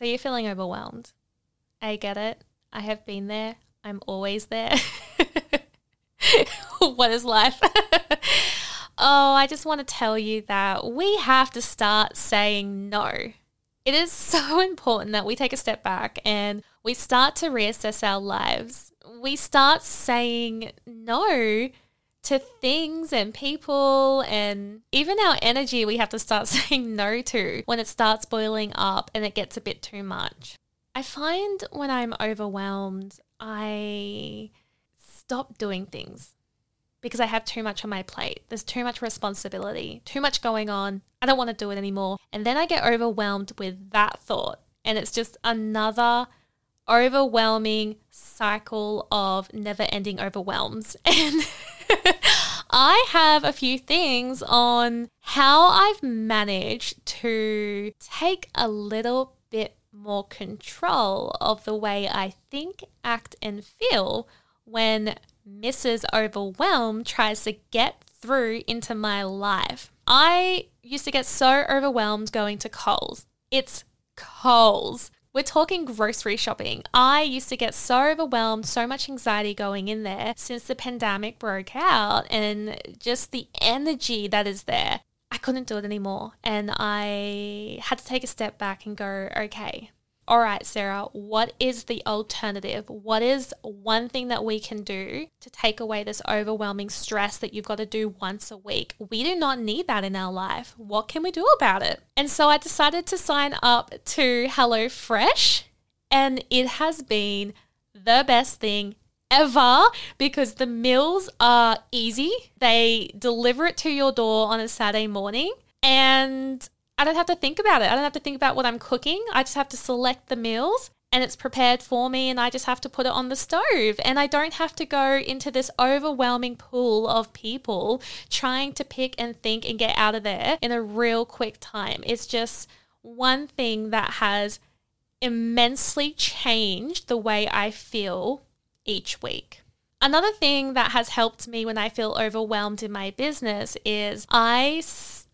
So you're feeling overwhelmed. I get it. I have been there. I'm always there. what is life? oh, I just want to tell you that we have to start saying no. It is so important that we take a step back and we start to reassess our lives. We start saying no to things and people and even our energy we have to start saying no to when it starts boiling up and it gets a bit too much. I find when I'm overwhelmed, I stop doing things because I have too much on my plate. There's too much responsibility, too much going on. I don't want to do it anymore. And then I get overwhelmed with that thought. And it's just another overwhelming cycle of never ending overwhelms. And I have a few things on how I've managed to take a little bit more control of the way I think, act, and feel when Mrs. Overwhelm tries to get through into my life. I used to get so overwhelmed going to Coles. It's Coles. We're talking grocery shopping. I used to get so overwhelmed, so much anxiety going in there since the pandemic broke out, and just the energy that is there. I couldn't do it anymore. And I had to take a step back and go, okay, all right, Sarah, what is the alternative? What is one thing that we can do to take away this overwhelming stress that you've got to do once a week? We do not need that in our life. What can we do about it? And so I decided to sign up to HelloFresh, and it has been the best thing ever because the meals are easy. They deliver it to your door on a Saturday morning. And I don't have to think about it. I don't have to think about what I'm cooking. I just have to select the meals and it's prepared for me and I just have to put it on the stove and I don't have to go into this overwhelming pool of people trying to pick and think and get out of there in a real quick time. It's just one thing that has immensely changed the way I feel each week. Another thing that has helped me when I feel overwhelmed in my business is I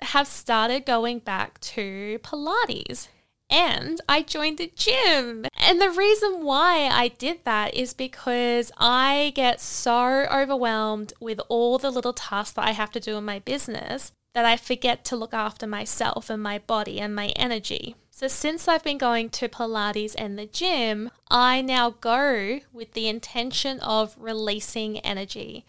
have started going back to Pilates and I joined the gym. And the reason why I did that is because I get so overwhelmed with all the little tasks that I have to do in my business that I forget to look after myself and my body and my energy. So, since I've been going to Pilates and the gym, I now go with the intention of releasing energy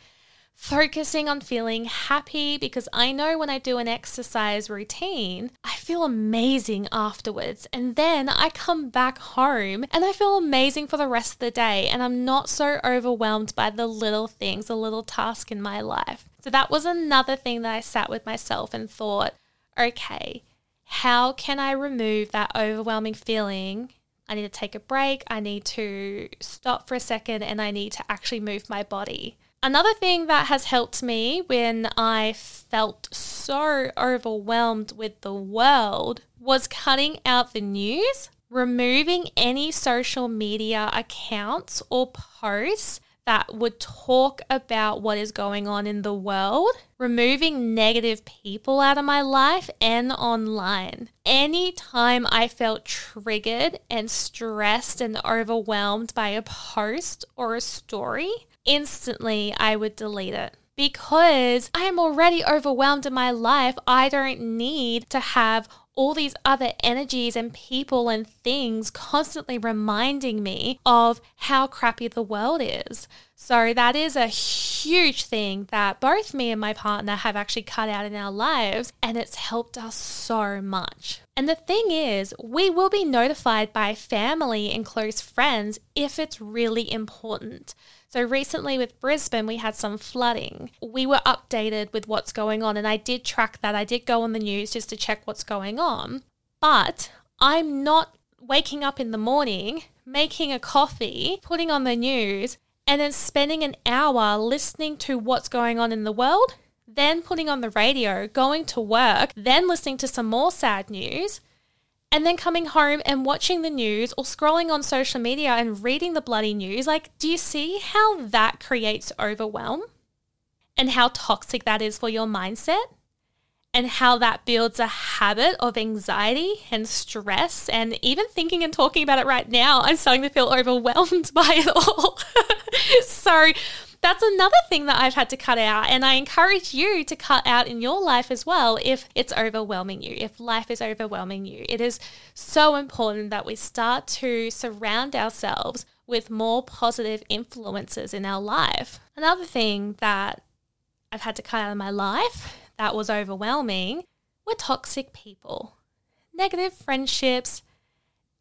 focusing on feeling happy because I know when I do an exercise routine, I feel amazing afterwards. And then I come back home and I feel amazing for the rest of the day. And I'm not so overwhelmed by the little things, the little task in my life. So that was another thing that I sat with myself and thought, okay, how can I remove that overwhelming feeling I need to take a break. I need to stop for a second and I need to actually move my body. Another thing that has helped me when I felt so overwhelmed with the world was cutting out the news, removing any social media accounts or posts that would talk about what is going on in the world, removing negative people out of my life and online. Anytime I felt triggered and stressed and overwhelmed by a post or a story, instantly I would delete it because I am already overwhelmed in my life. I don't need to have all these other energies and people and things constantly reminding me of how crappy the world is. So, that is a huge thing that both me and my partner have actually cut out in our lives, and it's helped us so much. And the thing is, we will be notified by family and close friends if it's really important. So recently with Brisbane, we had some flooding. We were updated with what's going on, and I did track that. I did go on the news just to check what's going on. But I'm not waking up in the morning, making a coffee, putting on the news, and then spending an hour listening to what's going on in the world, then putting on the radio, going to work, then listening to some more sad news, and then coming home and watching the news or scrolling on social media and reading the bloody news. Like, do you see how that creates overwhelm and how toxic that is for your mindset? And how that builds a habit of anxiety and stress. And even thinking and talking about it right now, I'm starting to feel overwhelmed by it all. so, that's another thing that I've had to cut out. And I encourage you to cut out in your life as well if it's overwhelming you, if life is overwhelming you. It is so important that we start to surround ourselves with more positive influences in our life. Another thing that I've had to cut out of my life that was overwhelming were toxic people, negative friendships,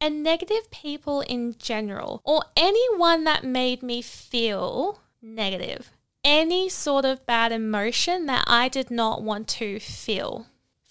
and negative people in general, or anyone that made me feel negative. Any sort of bad emotion that I did not want to feel.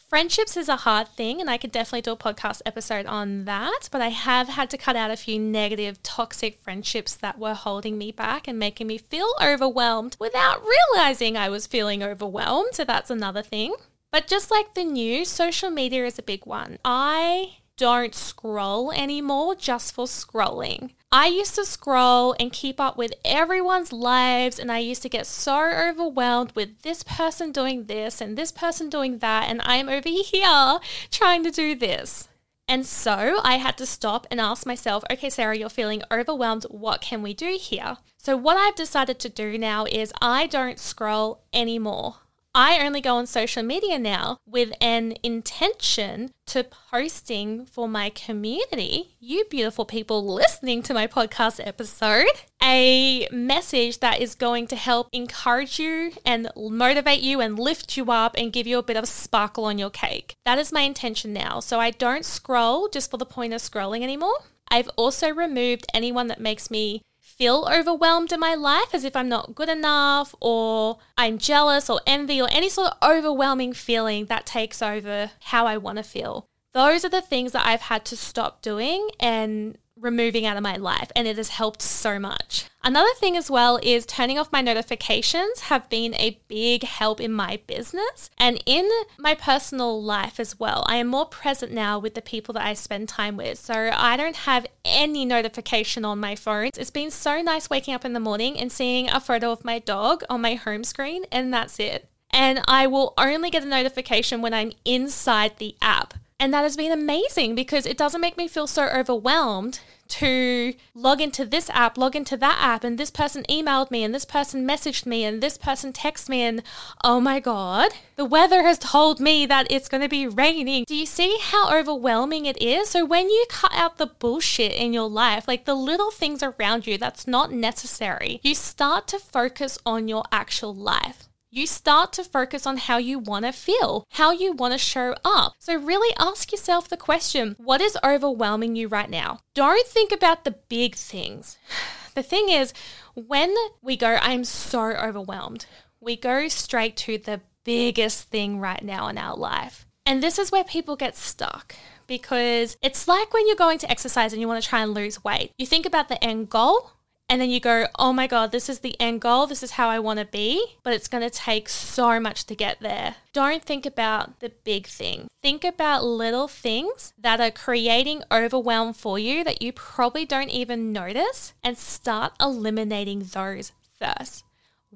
Friendships is a hard thing, and I could definitely do a podcast episode on that. But I have had to cut out a few negative, toxic friendships that were holding me back and making me feel overwhelmed without realizing I was feeling overwhelmed. So that's another thing. But just like the news, social media is a big one. I don't scroll anymore just for scrolling. I used to scroll and keep up with everyone's lives, and I used to get so overwhelmed with this person doing this and this person doing that, and I'm over here trying to do this. And so I had to stop and ask myself, okay, Sarah, you're feeling overwhelmed. What can we do here? So, what I've decided to do now is I don't scroll anymore. I only go on social media now with an intention to posting for my community, you beautiful people listening to my podcast episode, a message that is going to help encourage you and motivate you and lift you up and give you a bit of sparkle on your cake. That is my intention now. So I don't scroll just for the point of scrolling anymore. I've also removed anyone that makes me feel overwhelmed in my life as if I'm not good enough or I'm jealous or envy or any sort of overwhelming feeling that takes over how I want to feel. Those are the things that I've had to stop doing and removing out of my life and it has helped so much. Another thing as well is turning off my notifications have been a big help in my business and in my personal life as well. I am more present now with the people that I spend time with. So I don't have any notification on my phone. It's been so nice waking up in the morning and seeing a photo of my dog on my home screen and that's it. And I will only get a notification when I'm inside the app. And that has been amazing because it doesn't make me feel so overwhelmed to log into this app, log into that app, and this person emailed me, and this person messaged me, and this person texted me, and oh my God, the weather has told me that it's going to be raining. Do you see how overwhelming it is? So, when you cut out the bullshit in your life, like the little things around you that's not necessary, you start to focus on your actual life you start to focus on how you want to feel, how you want to show up. So, really ask yourself the question what is overwhelming you right now? Don't think about the big things. The thing is, when we go, I'm so overwhelmed, we go straight to the biggest thing right now in our life. And this is where people get stuck because it's like when you're going to exercise and you want to try and lose weight. You think about the end goal, and then you go, oh my God, this is the end goal. This is how I want to be, but it's going to take so much to get there. Don't think about the big thing. Think about little things that are creating overwhelm for you that you probably don't even notice and start eliminating those first.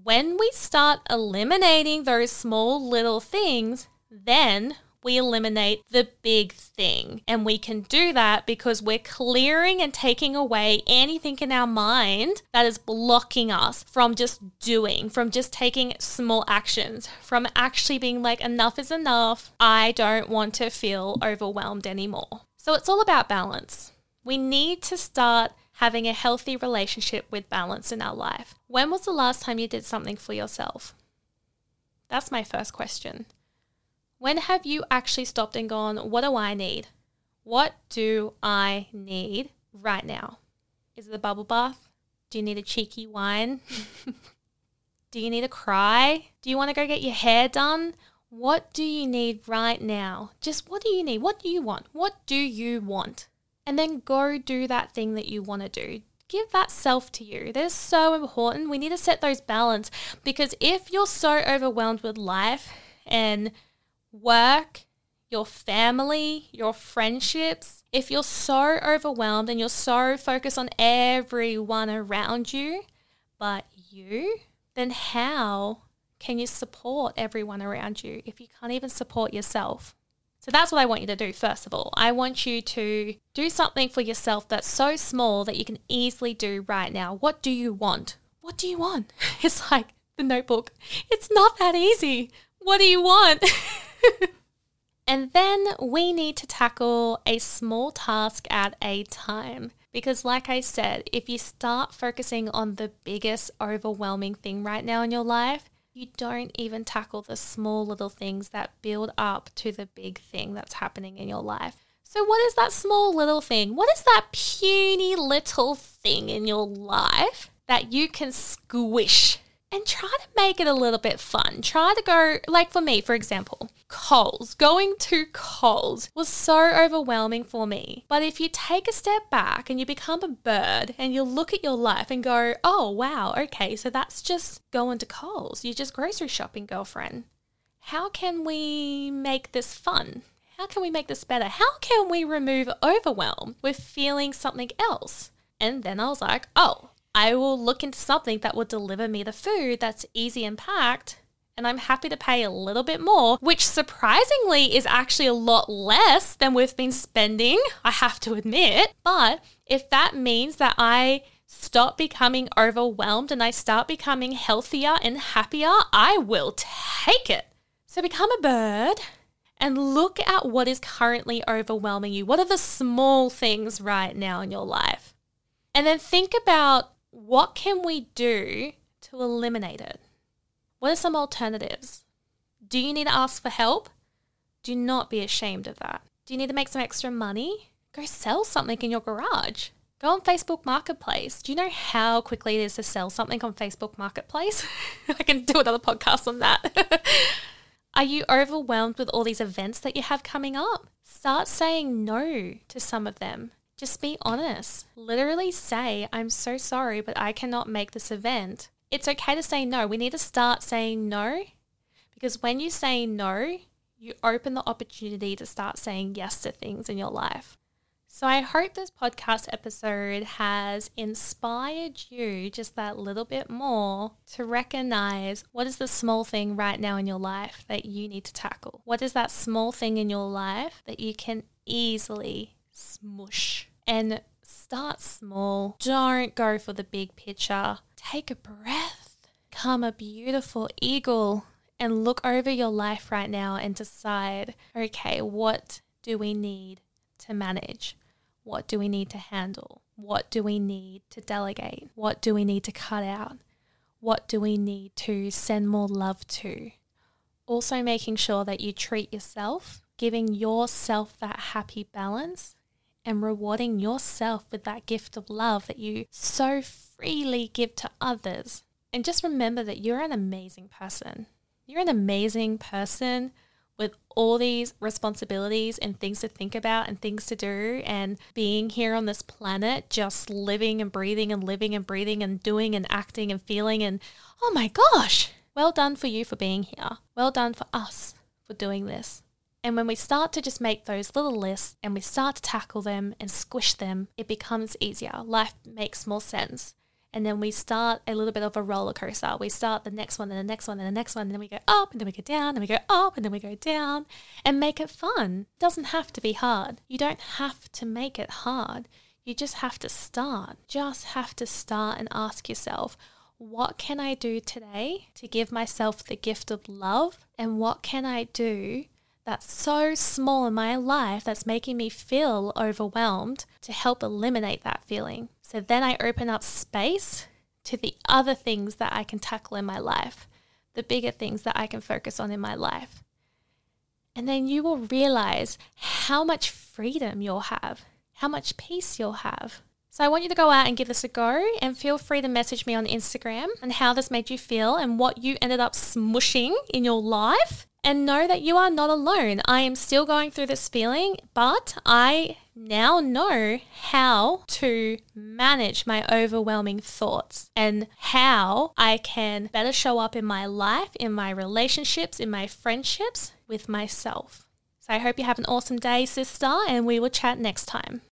When we start eliminating those small little things, then we eliminate the big thing. And we can do that because we're clearing and taking away anything in our mind that is blocking us from just doing, from just taking small actions, from actually being like, enough is enough. I don't want to feel overwhelmed anymore. So it's all about balance. We need to start having a healthy relationship with balance in our life. When was the last time you did something for yourself? That's my first question. When have you actually stopped and gone, what do I need? What do I need right now? Is it a bubble bath? Do you need a cheeky wine? do you need a cry? Do you want to go get your hair done? What do you need right now? Just what do you need? What do you want? What do you want? And then go do that thing that you want to do. Give that self to you. That is so important. We need to set those balance because if you're so overwhelmed with life and work, your family, your friendships, if you're so overwhelmed and you're so focused on everyone around you but you, then how can you support everyone around you if you can't even support yourself? So that's what I want you to do, first of all. I want you to do something for yourself that's so small that you can easily do right now. What do you want? What do you want? It's like the notebook. It's not that easy. What do you want? and then we need to tackle a small task at a time. Because, like I said, if you start focusing on the biggest overwhelming thing right now in your life, you don't even tackle the small little things that build up to the big thing that's happening in your life. So, what is that small little thing? What is that puny little thing in your life that you can squish and try to make it a little bit fun. Try to go, like for me, for example, Coles. Going to Coles was so overwhelming for me. But if you take a step back and you become a bird and you look at your life and go, oh, wow, okay, so that's just going to Coles. You're just grocery shopping, girlfriend. How can we make this fun? How can we make this better? How can we remove overwhelm with feeling something else? And then I was like, oh, I will look into something that will deliver me the food that's easy and packed. And I'm happy to pay a little bit more, which surprisingly is actually a lot less than we've been spending, I have to admit. But if that means that I stop becoming overwhelmed and I start becoming healthier and happier, I will take it. So become a bird and look at what is currently overwhelming you. What are the small things right now in your life? And then think about what can we do to eliminate it? What are some alternatives? Do you need to ask for help? Do not be ashamed of that. Do you need to make some extra money? Go sell something in your garage. Go on Facebook Marketplace. Do you know how quickly it is to sell something on Facebook Marketplace? I can do another podcast on that. Are you overwhelmed with all these events that you have coming up? Start saying no to some of them. Just be honest. Literally say, I'm so sorry, but I cannot make this event. It's okay to say no. We need to start saying no because when you say no, you open the opportunity to start saying yes to things in your life. So I hope this podcast episode has inspired you just that little bit more to recognize what is the small thing right now in your life that you need to tackle. What is that small thing in your life that you can easily smush and start small. Don't go for the big picture. Take a breath. Come a beautiful eagle and look over your life right now and decide okay, what do we need to manage? What do we need to handle? What do we need to delegate? What do we need to cut out? What do we need to send more love to? Also, making sure that you treat yourself, giving yourself that happy balance and rewarding yourself with that gift of love that you so freely give to others. And just remember that you're an amazing person. You're an amazing person with all these responsibilities and things to think about and things to do, and being here on this planet, just living and breathing and living and breathing and doing and acting and feeling. And oh my gosh, well done for you for being here. Well done for us for doing this. And when we start to just make those little lists and we start to tackle them and squish them, it becomes easier. Life makes more sense. And then we start a little bit of a roller coaster. We start the next one and the next one and the next one, and then we go up and then we go down and we go up and then we go down and make it fun. It doesn't have to be hard. You don't have to make it hard. You just have to start. Just have to start and ask yourself, what can I do today to give myself the gift of love? And what can I do that's so small in my life that's making me feel overwhelmed to help eliminate that feeling. So then I open up space to the other things that I can tackle in my life, the bigger things that I can focus on in my life. And then you will realize how much freedom you'll have, how much peace you'll have. So I want you to go out and give this a go and feel free to message me on Instagram and how this made you feel and what you ended up smushing in your life and know that you are not alone. I am still going through this feeling, but I now know how to manage my overwhelming thoughts and how I can better show up in my life, in my relationships, in my friendships with myself. So I hope you have an awesome day, sister, and we will chat next time.